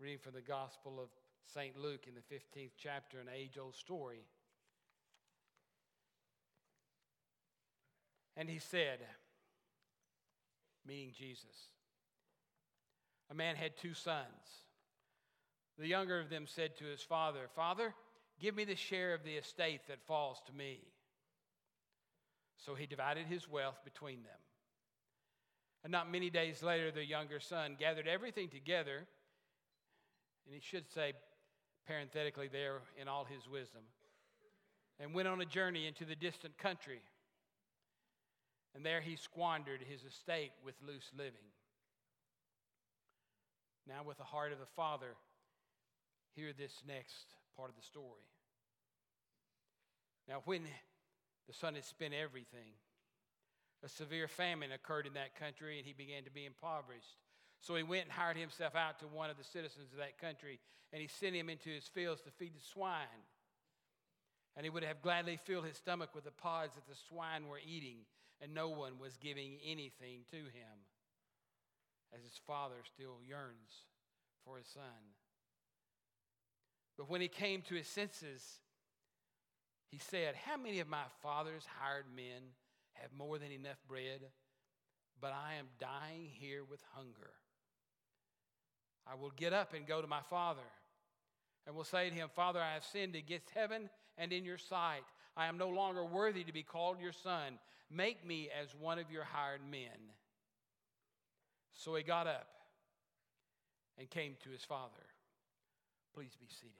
reading from the Gospel of St. Luke in the 15th chapter, an age old story. And he said, meaning Jesus, a man had two sons. The younger of them said to his father, Father, give me the share of the estate that falls to me. So he divided his wealth between them. And not many days later, the younger son gathered everything together, and he should say, parenthetically, there in all his wisdom, and went on a journey into the distant country. And there he squandered his estate with loose living. Now, with the heart of the father, hear this next part of the story. Now, when the son had spent everything, a severe famine occurred in that country and he began to be impoverished. So he went and hired himself out to one of the citizens of that country and he sent him into his fields to feed the swine. And he would have gladly filled his stomach with the pods that the swine were eating, and no one was giving anything to him, as his father still yearns for his son. But when he came to his senses, he said, How many of my father's hired men have more than enough bread, but I am dying here with hunger? I will get up and go to my father and will say to him, Father, I have sinned against heaven and in your sight. I am no longer worthy to be called your son. Make me as one of your hired men. So he got up and came to his father. Please be seated.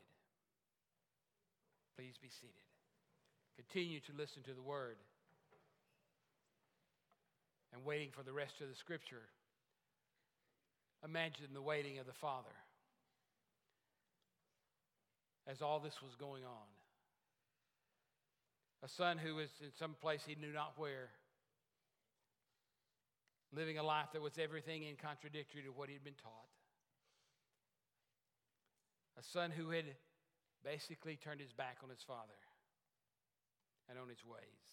Please be seated. Continue to listen to the word and waiting for the rest of the scripture. Imagine the waiting of the father as all this was going on. A son who was in some place he knew not where, living a life that was everything in contradictory to what he'd been taught. A son who had basically turned his back on his father and on his ways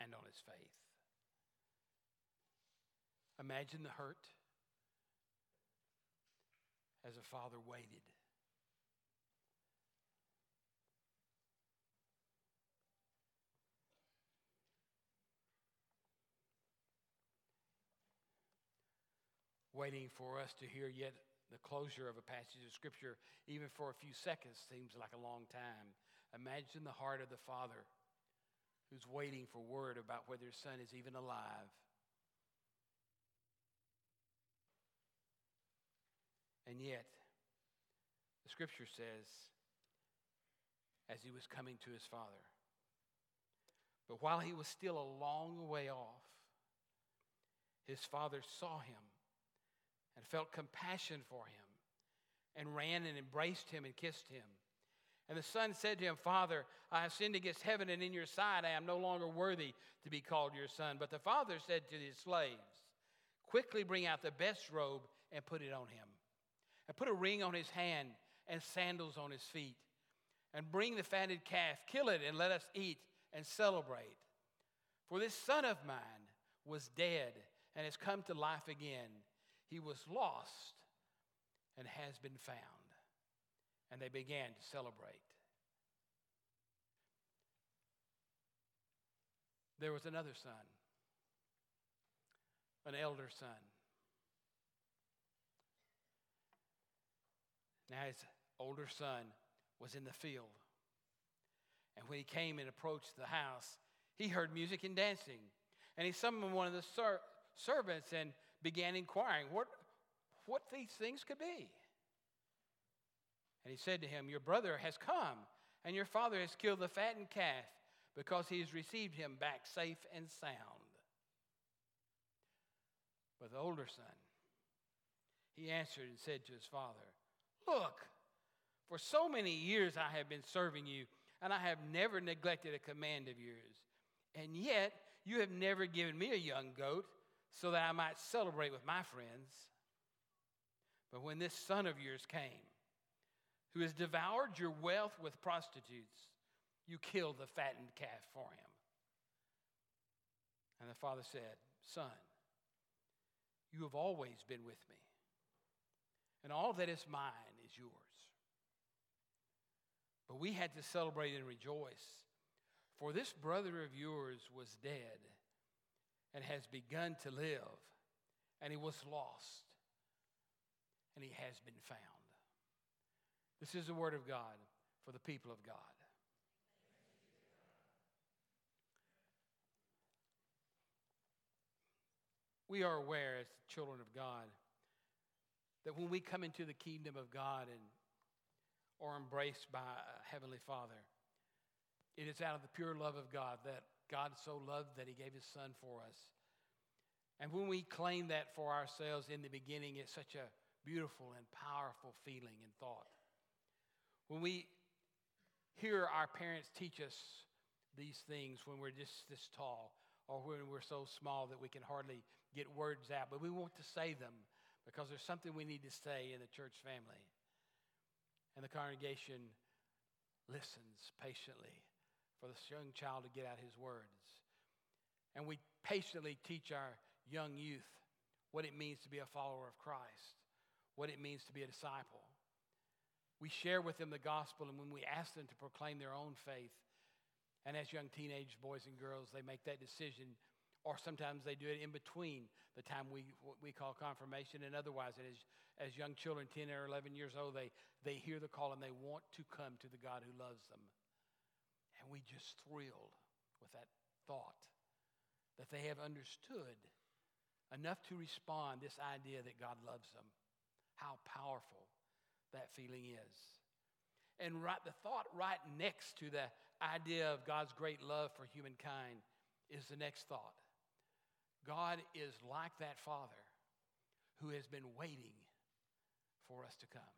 and on his faith. Imagine the hurt as a father waited. Waiting for us to hear yet the closure of a passage of Scripture, even for a few seconds, seems like a long time. Imagine the heart of the father who's waiting for word about whether his son is even alive. And yet, the scripture says, as he was coming to his father, but while he was still a long way off, his father saw him and felt compassion for him and ran and embraced him and kissed him. And the son said to him, Father, I have sinned against heaven and in your sight. I am no longer worthy to be called your son. But the father said to his slaves, Quickly bring out the best robe and put it on him, and put a ring on his hand and sandals on his feet. And bring the fatted calf, kill it, and let us eat and celebrate. For this son of mine was dead and has come to life again. He was lost and has been found. And they began to celebrate. There was another son, an elder son. Now his older son was in the field. And when he came and approached the house, he heard music and dancing. And he summoned one of the ser- servants and began inquiring what, what these things could be. And he said to him, Your brother has come, and your father has killed the fattened calf because he has received him back safe and sound. But the older son, he answered and said to his father, Look, for so many years I have been serving you, and I have never neglected a command of yours. And yet you have never given me a young goat so that I might celebrate with my friends. But when this son of yours came, who has devoured your wealth with prostitutes, you killed the fattened calf for him. And the father said, Son, you have always been with me and all that is mine is yours. But we had to celebrate and rejoice, for this brother of yours was dead and has begun to live, and he was lost, and he has been found. This is the word of God for the people of God. We are aware as children of God that when we come into the kingdom of God and are embraced by Heavenly Father, it is out of the pure love of God that God so loved that He gave His Son for us. And when we claim that for ourselves in the beginning, it's such a beautiful and powerful feeling and thought. When we hear our parents teach us these things when we're just this tall or when we're so small that we can hardly get words out, but we want to say them because there's something we need to say in the church family. And the congregation listens patiently for this young child to get out his words. And we patiently teach our young youth what it means to be a follower of Christ, what it means to be a disciple. We share with them the gospel, and when we ask them to proclaim their own faith, and as young teenage boys and girls, they make that decision, or sometimes they do it in between the time we, what we call confirmation and otherwise. And as, as young children, 10 or 11 years old, they, they hear the call and they want to come to the God who loves them. And we just thrilled with that thought that they have understood enough to respond this idea that God loves them. How powerful that feeling is. And right, the thought right next to the idea of God's great love for humankind is the next thought. God is like that Father who has been waiting for us to come,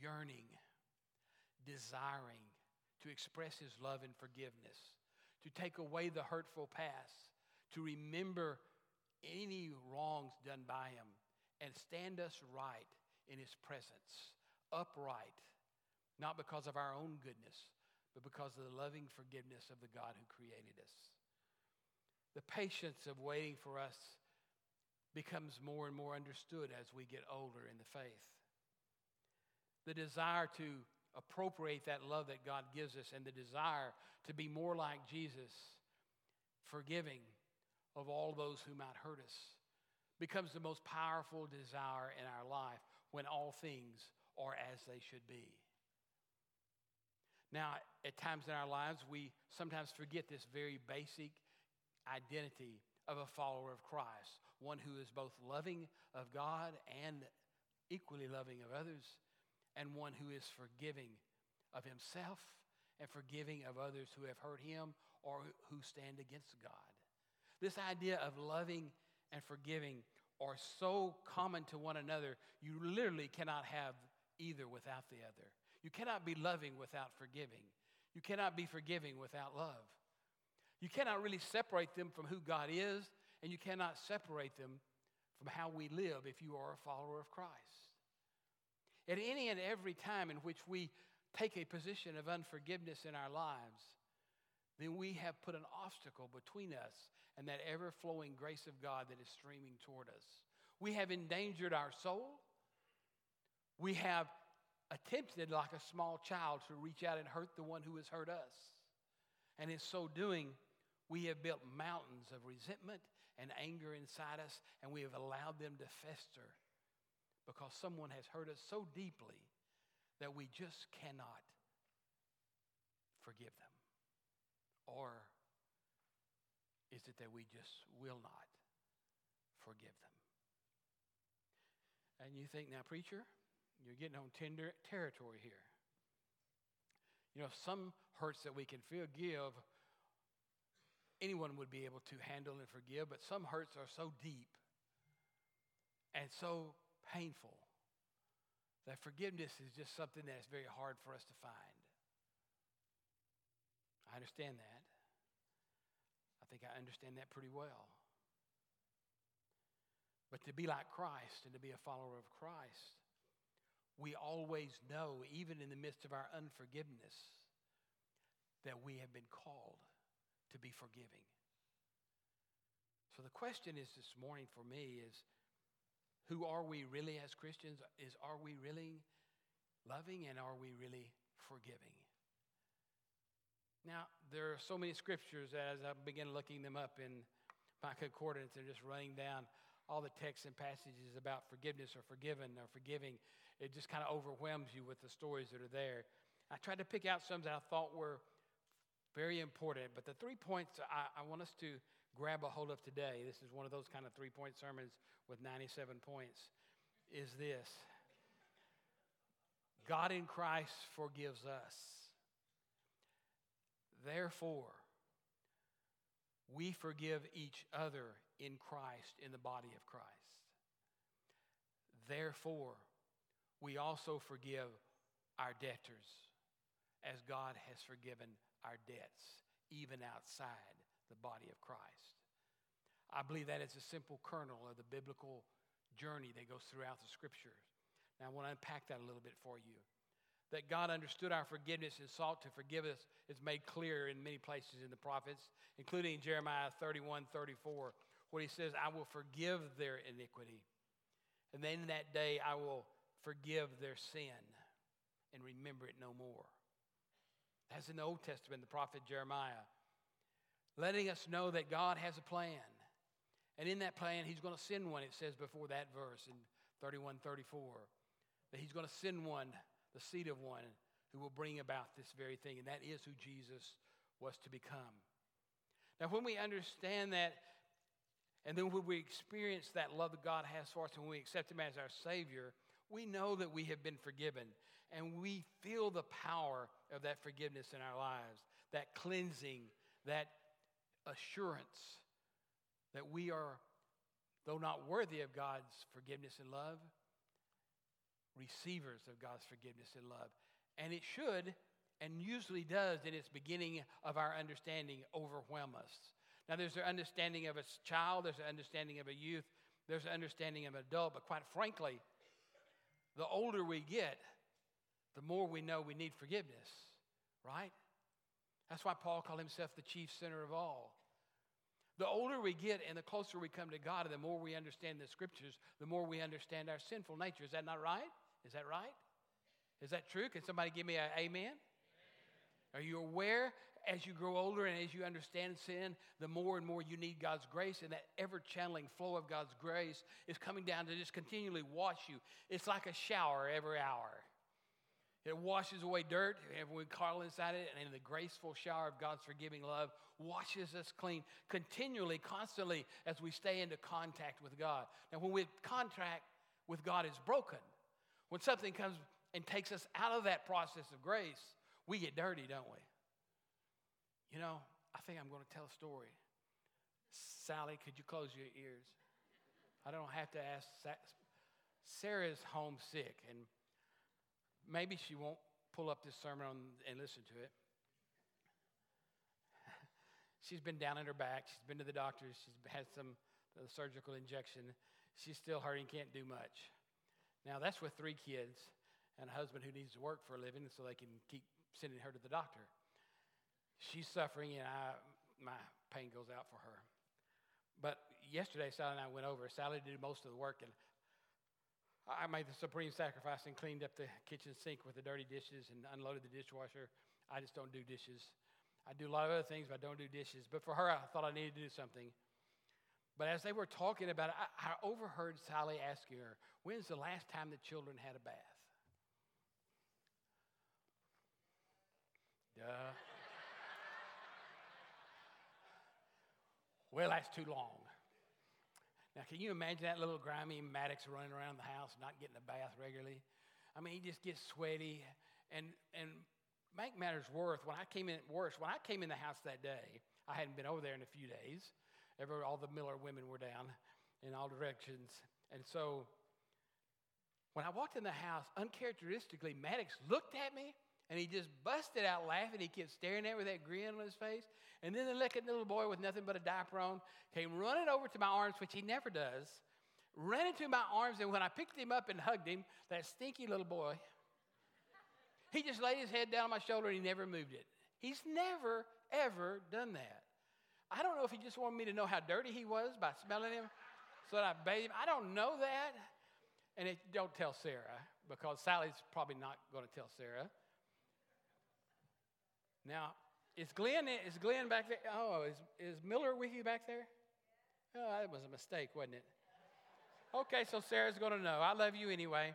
yearning, desiring to express his love and forgiveness, to take away the hurtful past, to remember any wrongs done by him, and stand us right in his presence, upright, not because of our own goodness, but because of the loving forgiveness of the God who created us. The patience of waiting for us becomes more and more understood as we get older in the faith. The desire to appropriate that love that God gives us and the desire to be more like Jesus, forgiving of all those who might hurt us, becomes the most powerful desire in our life when all things are as they should be. Now, at times in our lives, we sometimes forget this very basic identity of a follower of Christ, one who is both loving of God and equally loving of others, and one who is forgiving of himself and forgiving of others who have hurt him or who stand against God. This idea of loving and forgiving are so common to one another, you literally cannot have either without the other. You cannot be loving without forgiving. You cannot be forgiving without love. You cannot really separate them from who God is, and you cannot separate them from how we live if you are a follower of Christ. At any and every time in which we take a position of unforgiveness in our lives, then we have put an obstacle between us and that ever flowing grace of God that is streaming toward us. We have endangered our soul. We have attempted, like a small child, to reach out and hurt the one who has hurt us. And in so doing, we have built mountains of resentment and anger inside us, and we have allowed them to fester because someone has hurt us so deeply that we just cannot forgive them or is it that we just will not forgive them? And you think, now, preacher, you're getting on tender territory here. You know, some hurts that we can feel give, anyone would be able to handle and forgive, but some hurts are so deep and so painful that forgiveness is just something that's very hard for us to find. I understand that. I think I understand that pretty well. But to be like Christ and to be a follower of Christ, we always know, even in the midst of our unforgiveness, that we have been called to be forgiving. So the question is this morning for me is who are we really as Christians? Is are we really loving and are we really forgiving? Now, there are so many scriptures as I begin looking them up in my concordance and just running down all the texts and passages about forgiveness or forgiven or forgiving. It just kind of overwhelms you with the stories that are there. I tried to pick out some that I thought were very important, but the three points I, I want us to grab a hold of today, this is one of those kind of three point sermons with 97 points, is this God in Christ forgives us. Therefore, we forgive each other in Christ, in the body of Christ. Therefore, we also forgive our debtors as God has forgiven our debts, even outside the body of Christ. I believe that is a simple kernel of the biblical journey that goes throughout the scriptures. Now, I want to unpack that a little bit for you that God understood our forgiveness and sought to forgive us is made clear in many places in the prophets, including Jeremiah 31 34, where he says, I will forgive their iniquity. And then in that day, I will forgive their sin and remember it no more. That's in the Old Testament, the prophet Jeremiah, letting us know that God has a plan. And in that plan, he's going to send one, it says before that verse in 31 34, that he's going to send one the seed of one who will bring about this very thing, and that is who Jesus was to become. Now, when we understand that, and then when we experience that love that God has for us, and when we accept Him as our Savior, we know that we have been forgiven, and we feel the power of that forgiveness in our lives, that cleansing, that assurance that we are, though not worthy of God's forgiveness and love, receivers of God's forgiveness and love. And it should, and usually does in its beginning of our understanding, overwhelm us. Now, there's an understanding of a child, there's an understanding of a youth, there's an understanding of an adult, but quite frankly, the older we get, the more we know we need forgiveness, right? That's why Paul called himself the chief sinner of all. The older we get and the closer we come to God, and the more we understand the scriptures, the more we understand our sinful nature. Is that not right? Is that right? Is that true? Can somebody give me an amen? amen? Are you aware as you grow older and as you understand sin, the more and more you need God's grace, and that ever channeling flow of God's grace is coming down to just continually wash you. It's like a shower every hour. It washes away dirt, and we crawl inside it, and in the graceful shower of God's forgiving love washes us clean continually, constantly, as we stay into contact with God. Now, when we contact with God is broken, when something comes and takes us out of that process of grace, we get dirty, don't we? You know, I think I'm going to tell a story. Sally, could you close your ears? I don't have to ask. Sarah's homesick, and maybe she won't pull up this sermon and listen to it. She's been down in her back. She's been to the doctor. She's had some surgical injection. She's still hurting, can't do much. Now, that's with three kids and a husband who needs to work for a living so they can keep sending her to the doctor. She's suffering, and I, my pain goes out for her. But yesterday, Sally and I went over. Sally did most of the work, and I made the supreme sacrifice and cleaned up the kitchen sink with the dirty dishes and unloaded the dishwasher. I just don't do dishes. I do a lot of other things, but I don't do dishes. But for her, I thought I needed to do something. But as they were talking about it, I, I overheard Sally asking her, When's the last time the children had a bath? Duh. Well, that's too long. Now, can you imagine that little grimy Maddox running around the house, not getting a bath regularly? I mean, he just gets sweaty. And, and make matters worse, when I came in, worse, when I came in the house that day, I hadn't been over there in a few days. Every, all the Miller women were down in all directions. And so when I walked in the house, uncharacteristically, Maddox looked at me and he just busted out laughing. He kept staring at me with that grin on his face. And then the little boy with nothing but a diaper on came running over to my arms, which he never does, ran into my arms. And when I picked him up and hugged him, that stinky little boy, he just laid his head down on my shoulder and he never moved it. He's never, ever done that. I don't know if he just wanted me to know how dirty he was by smelling him so that I bathed him. I don't know that. And it, don't tell Sarah because Sally's probably not going to tell Sarah. Now, is Glenn, is Glenn back there? Oh, is, is Miller with you back there? Oh, that was a mistake, wasn't it? Okay, so Sarah's going to know. I love you anyway.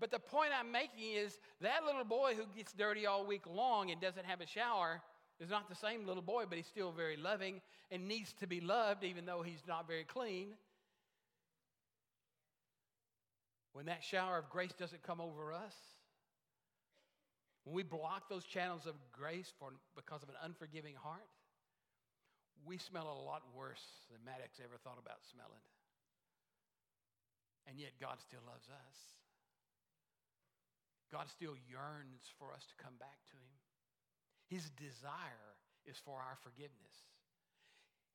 But the point I'm making is that little boy who gets dirty all week long and doesn't have a shower is not the same little boy, but he's still very loving and needs to be loved, even though he's not very clean. When that shower of grace doesn't come over us, when we block those channels of grace for, because of an unforgiving heart, we smell a lot worse than Maddox ever thought about smelling. And yet, God still loves us. God still yearns for us to come back to Him. His desire is for our forgiveness.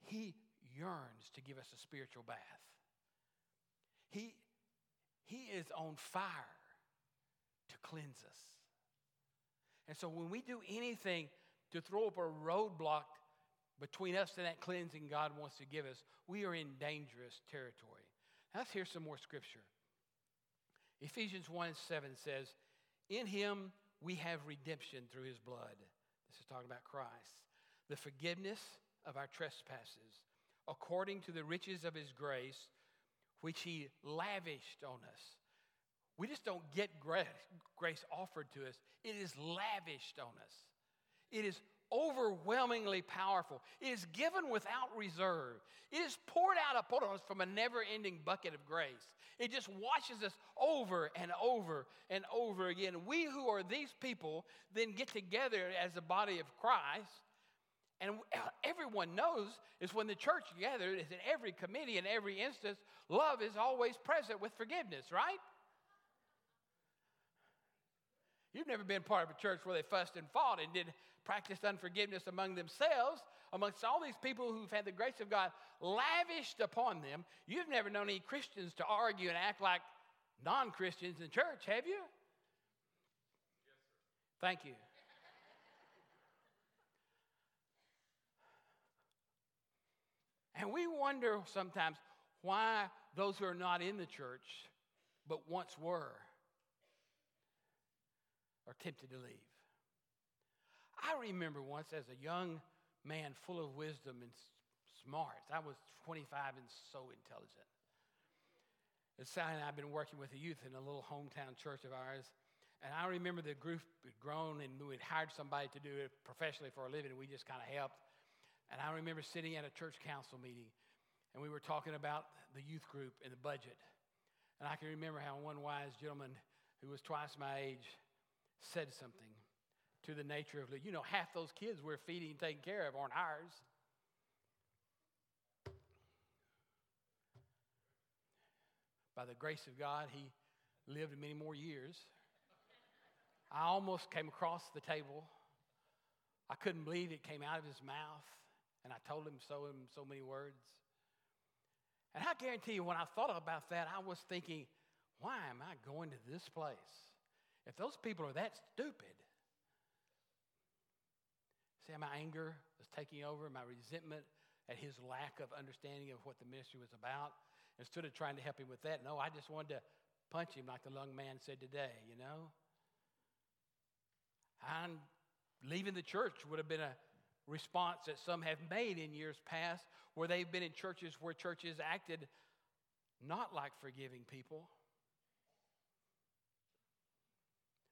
He yearns to give us a spiritual bath. He, he is on fire to cleanse us. And so when we do anything to throw up a roadblock between us and that cleansing God wants to give us, we are in dangerous territory. Let's hear some more scripture. Ephesians 1 7 says, In him we have redemption through his blood. This is talking about Christ. The forgiveness of our trespasses, according to the riches of his grace, which he lavished on us. We just don't get grace offered to us, it is lavished on us. It is overwhelmingly powerful. It is given without reserve. It is poured out upon us from a never ending bucket of grace. It just washes us over and over and over again. We who are these people then get together as the body of Christ. And uh, everyone knows is when the church gathers, is in every committee, in every instance, love is always present with forgiveness, right? You've never been part of a church where they fussed and fought and did practiced unforgiveness among themselves, amongst all these people who've had the grace of God lavished upon them. You've never known any Christians to argue and act like non Christians in church, have you? Yes, Thank you. and we wonder sometimes why those who are not in the church but once were are tempted to leave. I remember once as a young man full of wisdom and smarts, I was 25 and so intelligent. And Sally and I have been working with the youth in a little hometown church of ours. And I remember the group had grown and we had hired somebody to do it professionally for a living, and we just kind of helped. And I remember sitting at a church council meeting, and we were talking about the youth group and the budget. And I can remember how one wise gentleman who was twice my age said something to the nature of, you know, half those kids we're feeding and taking care of aren't ours. By the grace of God, he lived many more years. I almost came across the table. I couldn't believe it came out of his mouth, and I told him so in so many words. And I guarantee you, when I thought about that, I was thinking, why am I going to this place? If those people are that stupid, See my anger was taking over, my resentment at his lack of understanding of what the ministry was about. Instead of trying to help him with that, no, I just wanted to punch him like the young man said today, you know? And leaving the church would have been a response that some have made in years past where they've been in churches where churches acted not like forgiving people.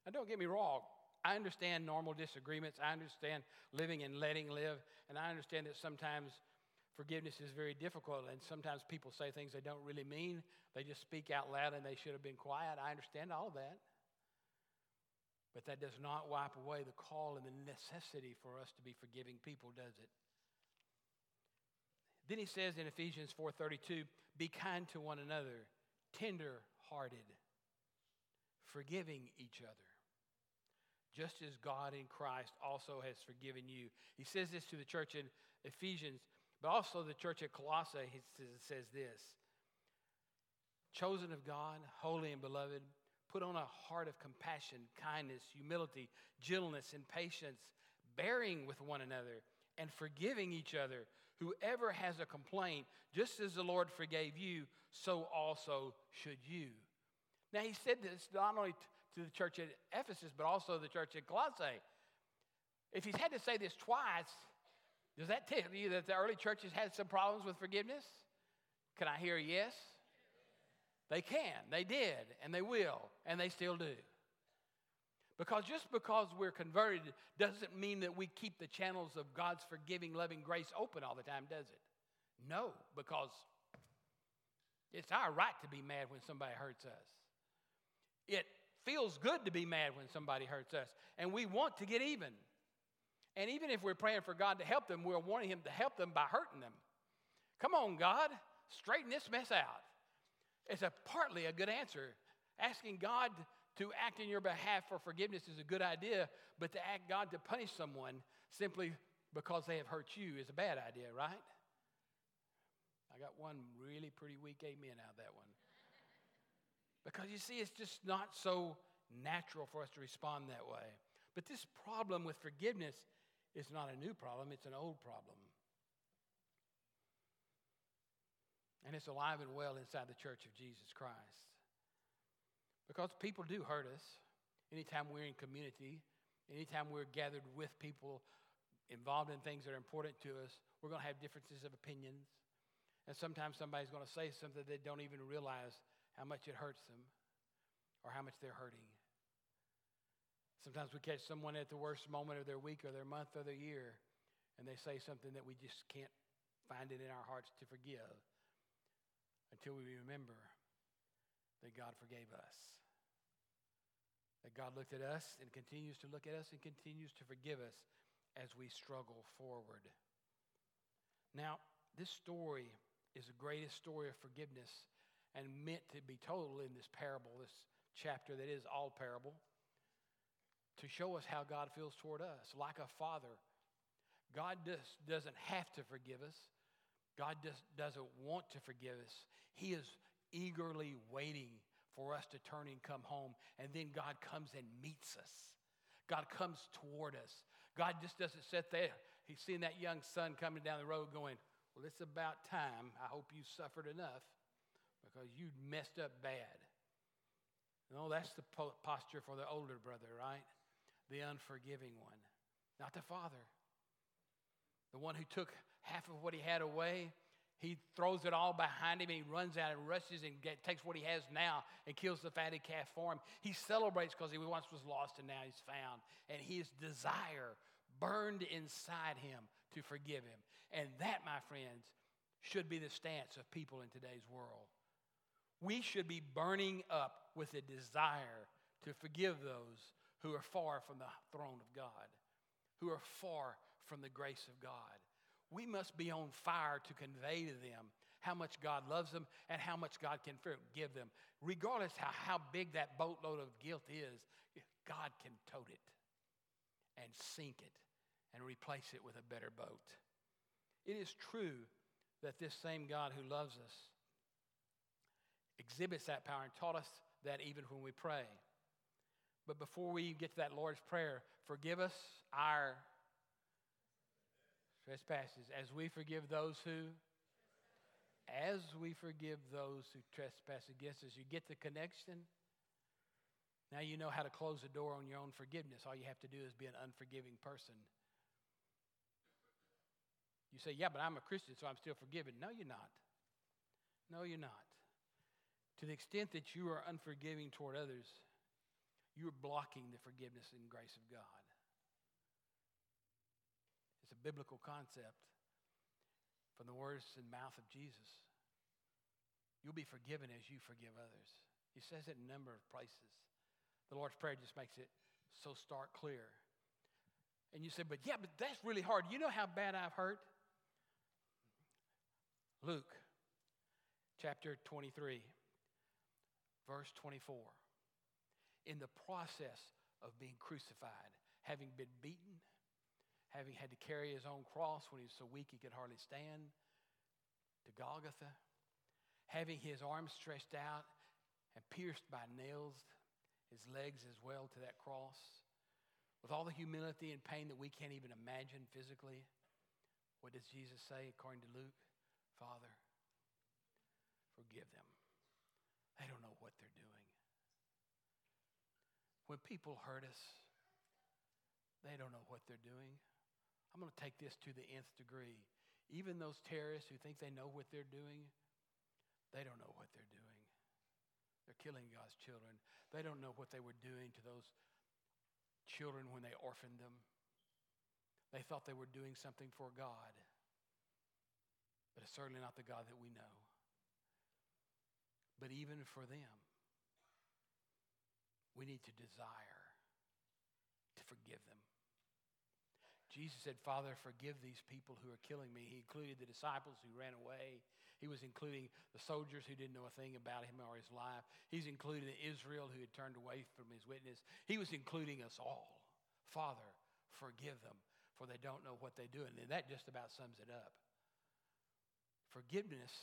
Now, don't get me wrong. I understand normal disagreements. I understand living and letting live. And I understand that sometimes forgiveness is very difficult. And sometimes people say things they don't really mean. They just speak out loud and they should have been quiet. I understand all of that. But that does not wipe away the call and the necessity for us to be forgiving people, does it? Then he says in Ephesians 4:32, "Be kind to one another, tender-hearted, forgiving each other." Just as God in Christ also has forgiven you. He says this to the church in Ephesians, but also the church at Colossae. He says this Chosen of God, holy and beloved, put on a heart of compassion, kindness, humility, gentleness, and patience, bearing with one another and forgiving each other. Whoever has a complaint, just as the Lord forgave you, so also should you. Now, he said this not only to the church at Ephesus, but also the church at Colossae. If he's had to say this twice, does that tell you that the early churches had some problems with forgiveness? Can I hear yes? They can, they did, and they will, and they still do. Because just because we're converted doesn't mean that we keep the channels of God's forgiving, loving grace open all the time, does it? No, because it's our right to be mad when somebody hurts us. It feels good to be mad when somebody hurts us, and we want to get even. And even if we're praying for God to help them, we're wanting Him to help them by hurting them. Come on, God, straighten this mess out. It's a partly a good answer. Asking God to act in your behalf for forgiveness is a good idea, but to ask God to punish someone simply because they have hurt you is a bad idea, right? I got one really pretty weak amen out of that one. Because you see, it's just not so natural for us to respond that way. But this problem with forgiveness is not a new problem, it's an old problem. And it's alive and well inside the church of Jesus Christ. Because people do hurt us anytime we're in community, anytime we're gathered with people involved in things that are important to us, we're going to have differences of opinions. And sometimes somebody's going to say something they don't even realize how much it hurts them or how much they're hurting. Sometimes we catch someone at the worst moment of their week or their month or their year, and they say something that we just can't find it in our hearts to forgive until we remember that God forgave us. That God looked at us and continues to look at us and continues to forgive us as we struggle forward. Now, this story is the greatest story of forgiveness and meant to be told in this parable, this chapter that is all parable, to show us how God feels toward us. Like a father, God just doesn't have to forgive us, God just doesn't want to forgive us. He is eagerly waiting for us to turn and come home, and then God comes and meets us. God comes toward us. God just doesn't sit there. He's seeing that young son coming down the road going, Well, it's about time. I hope you suffered enough because you messed up bad. No, that's the posture for the older brother, right? The unforgiving one, not the father. The one who took half of what he had away, he throws it all behind him and he runs out and rushes and get, takes what he has now and kills the fatted calf for him. He celebrates because he once was lost and now he's found. And his desire burned inside him to forgive him. And that, my friends, should be the stance of people in today's world we should be burning up with a desire to forgive those who are far from the throne of God, who are far from the grace of God. We must be on fire to convey to them how much God loves them and how much God can forgive them. Regardless how, how big that boatload of guilt is, God can tote it and sink it and replace it with a better boat. It is true that this same God who loves us exhibits that power and taught us that even when we pray. But before we get to that Lord's Prayer, forgive us our trespasses as we forgive those who as we forgive those who trespass against us. You get the connection? Now you know how to close the door on your own forgiveness. All you have to do is be an unforgiving person. You say, Yeah, but I'm a Christian, so I'm still forgiven. No, you're not. No, you're not. To the extent that you are unforgiving toward others, you are blocking the forgiveness and grace of God. It's a biblical concept from the words and mouth of Jesus. You'll be forgiven as you forgive others. He says it in a number of places. The Lord's Prayer just makes it so stark clear. And you say, but yeah, but that's really hard. You know how bad I've hurt? Luke chapter 23 verse 24. In the process of being crucified, having been beaten, having had to carry his own cross when he was so weak he could hardly stand, to Golgotha, having his arms stretched out and pierced by nails, his legs as well to that cross, with all the humility and pain that we can't even imagine physically. What does Jesus say according to Luke? Father, forgive them. They don't know what they're doing. When people hurt us, they don't know what they're doing. I'm going to take this to the nth degree. Even those terrorists who think they know what they're doing, they don't know what they're doing. They're killing God's children. They don't know what they were doing to those children when they orphaned them. They thought they were doing something for God, but it's certainly not the God that we know. But even for them, we need to desire to forgive them. Jesus said, Father, forgive these people who are killing me. He included the disciples who ran away. He was including the soldiers who didn't know a thing about him or his life. He's including Israel who had turned away from his witness. He was including us all. Father, forgive them, for they don't know what they do. And that just about sums it up. Forgiveness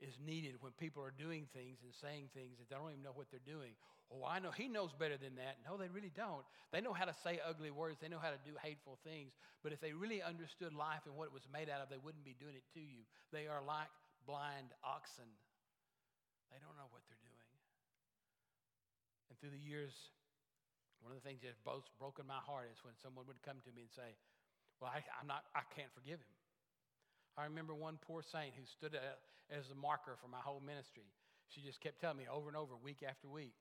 is needed when people are doing things and saying things that they don't even know what they're doing Oh, I know he knows better than that. No, they really don't. They know how to say ugly words, they know how to do hateful things. But if they really understood life and what it was made out of, they wouldn't be doing it to you. They are like blind oxen, they don't know what they're doing. And through the years, one of the things that's both broken my heart is when someone would come to me and say, Well, I, am not, I can't forgive him. I remember one poor saint who stood as a marker for my whole ministry. She just kept telling me over and over, week after week,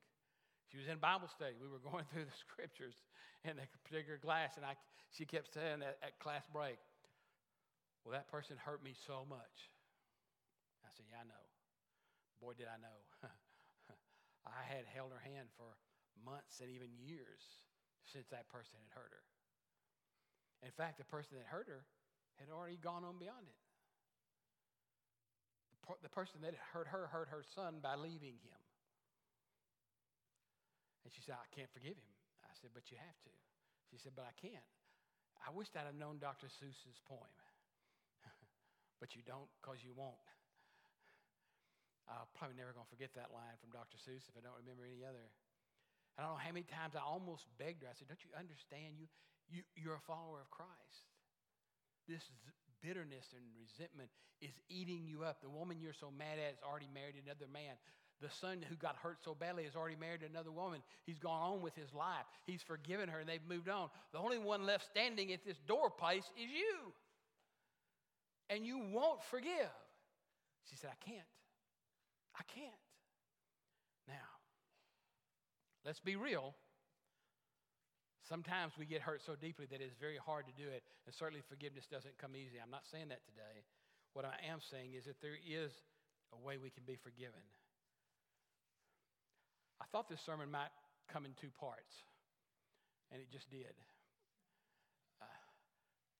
she was in Bible study. We were going through the scriptures in a particular class, and I, she kept saying at, at class break, Well, that person hurt me so much. I said, Yeah, I know. Boy, did I know. I had held her hand for months and even years since that person had hurt her. In fact, the person that hurt her had already gone on beyond it. The, person that hurt her hurt her son by leaving him. And she said, I can't forgive him. I said, But you have to. She said, But I can't. I wished I'd have known Dr. Seuss's poem. but you don't because you won't. I'm probably never going to forget that line from Dr. Seuss if I don't remember any other. I don't know how many times I almost begged her. I said, Don't you understand? You, you, you're a follower of Christ. This bitterness and resentment is eating you up. The woman you're so mad at is already married another man. The son who got hurt so badly has already married another woman. He's gone on with his life. He's forgiven her and they've moved on. The only one left standing at this door place is you. And you won't forgive. She said, I can't. I can't. Now, let's be real. Sometimes we get hurt so deeply that it's very hard to do it, and certainly forgiveness doesn't come easy. I'm not saying that today. What I am saying is that there is a way we can be forgiven. I thought this sermon might come in two parts, and it just did. Uh,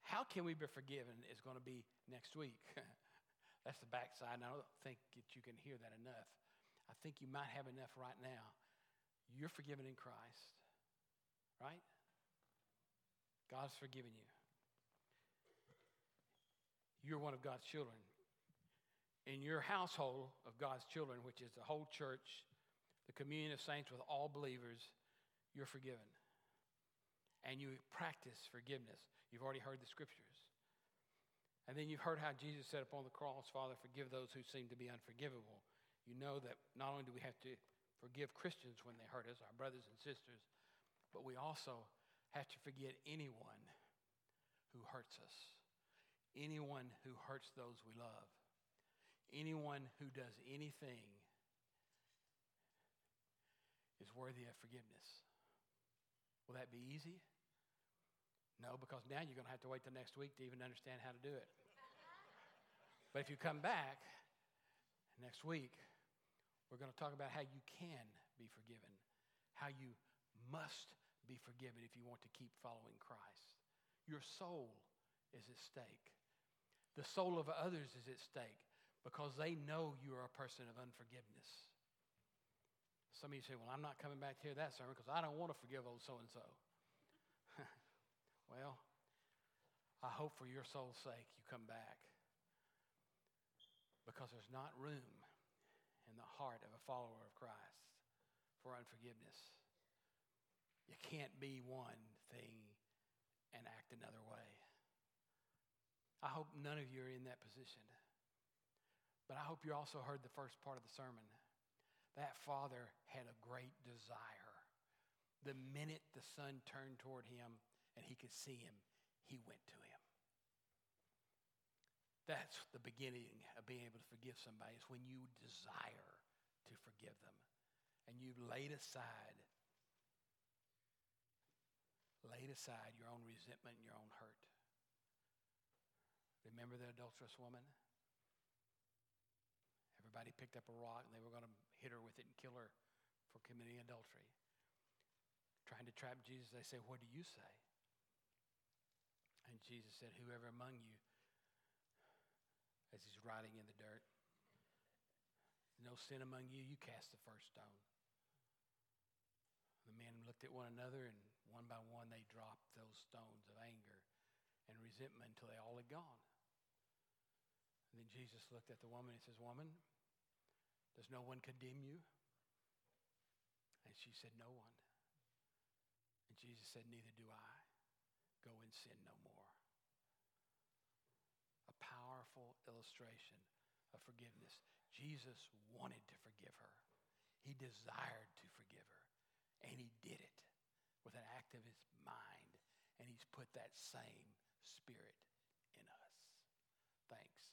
how can we be forgiven is going to be next week. That's the backside, and I don't think that you can hear that enough. I think you might have enough right now. You're forgiven in Christ, right? God's forgiven you. You're one of God's children. In your household of God's children, which is the whole church, the communion of saints with all believers, you're forgiven. And you practice forgiveness. You've already heard the scriptures. And then you've heard how Jesus said upon the cross, Father, forgive those who seem to be unforgivable. You know that not only do we have to forgive Christians when they hurt us, our brothers and sisters, but we also have to forget anyone who hurts us, anyone who hurts those we love, anyone who does anything is worthy of forgiveness. Will that be easy? No, because now you're going to have to wait till next week to even understand how to do it. but if you come back next week, we're going to talk about how you can be forgiven, how you must be forgiven if you want to keep following Christ. Your soul is at stake. The soul of others is at stake because they know you are a person of unforgiveness. Some of you say, Well, I'm not coming back to hear that sermon because I don't want to forgive old so and so. Well, I hope for your soul's sake you come back because there's not room in the heart of a follower of Christ for unforgiveness. You can't be one thing and act another way. I hope none of you are in that position. But I hope you also heard the first part of the sermon that father had a great desire. The minute the son turned toward him and he could see him, he went to him. That's the beginning of being able to forgive somebody, is when you desire to forgive them and you've laid aside laid aside your own resentment and your own hurt. Remember the adulterous woman? Everybody picked up a rock and they were going to hit her with it and kill her for committing adultery. Trying to trap Jesus, they say, What do you say? And Jesus said, Whoever among you, as he's writing in the dirt, no sin among you, you cast the first stone. The men looked at one another, and one by one they dropped those stones of anger and resentment until they all had gone. And then Jesus looked at the woman and says, Woman, does no one condemn you? And she said, No one. And Jesus said, Neither do I. Go and sin no more. A powerful illustration of forgiveness. Jesus wanted to forgive her, he desired to forgive her. And he did it with an act of his mind. And he's put that same spirit in us. Thanks.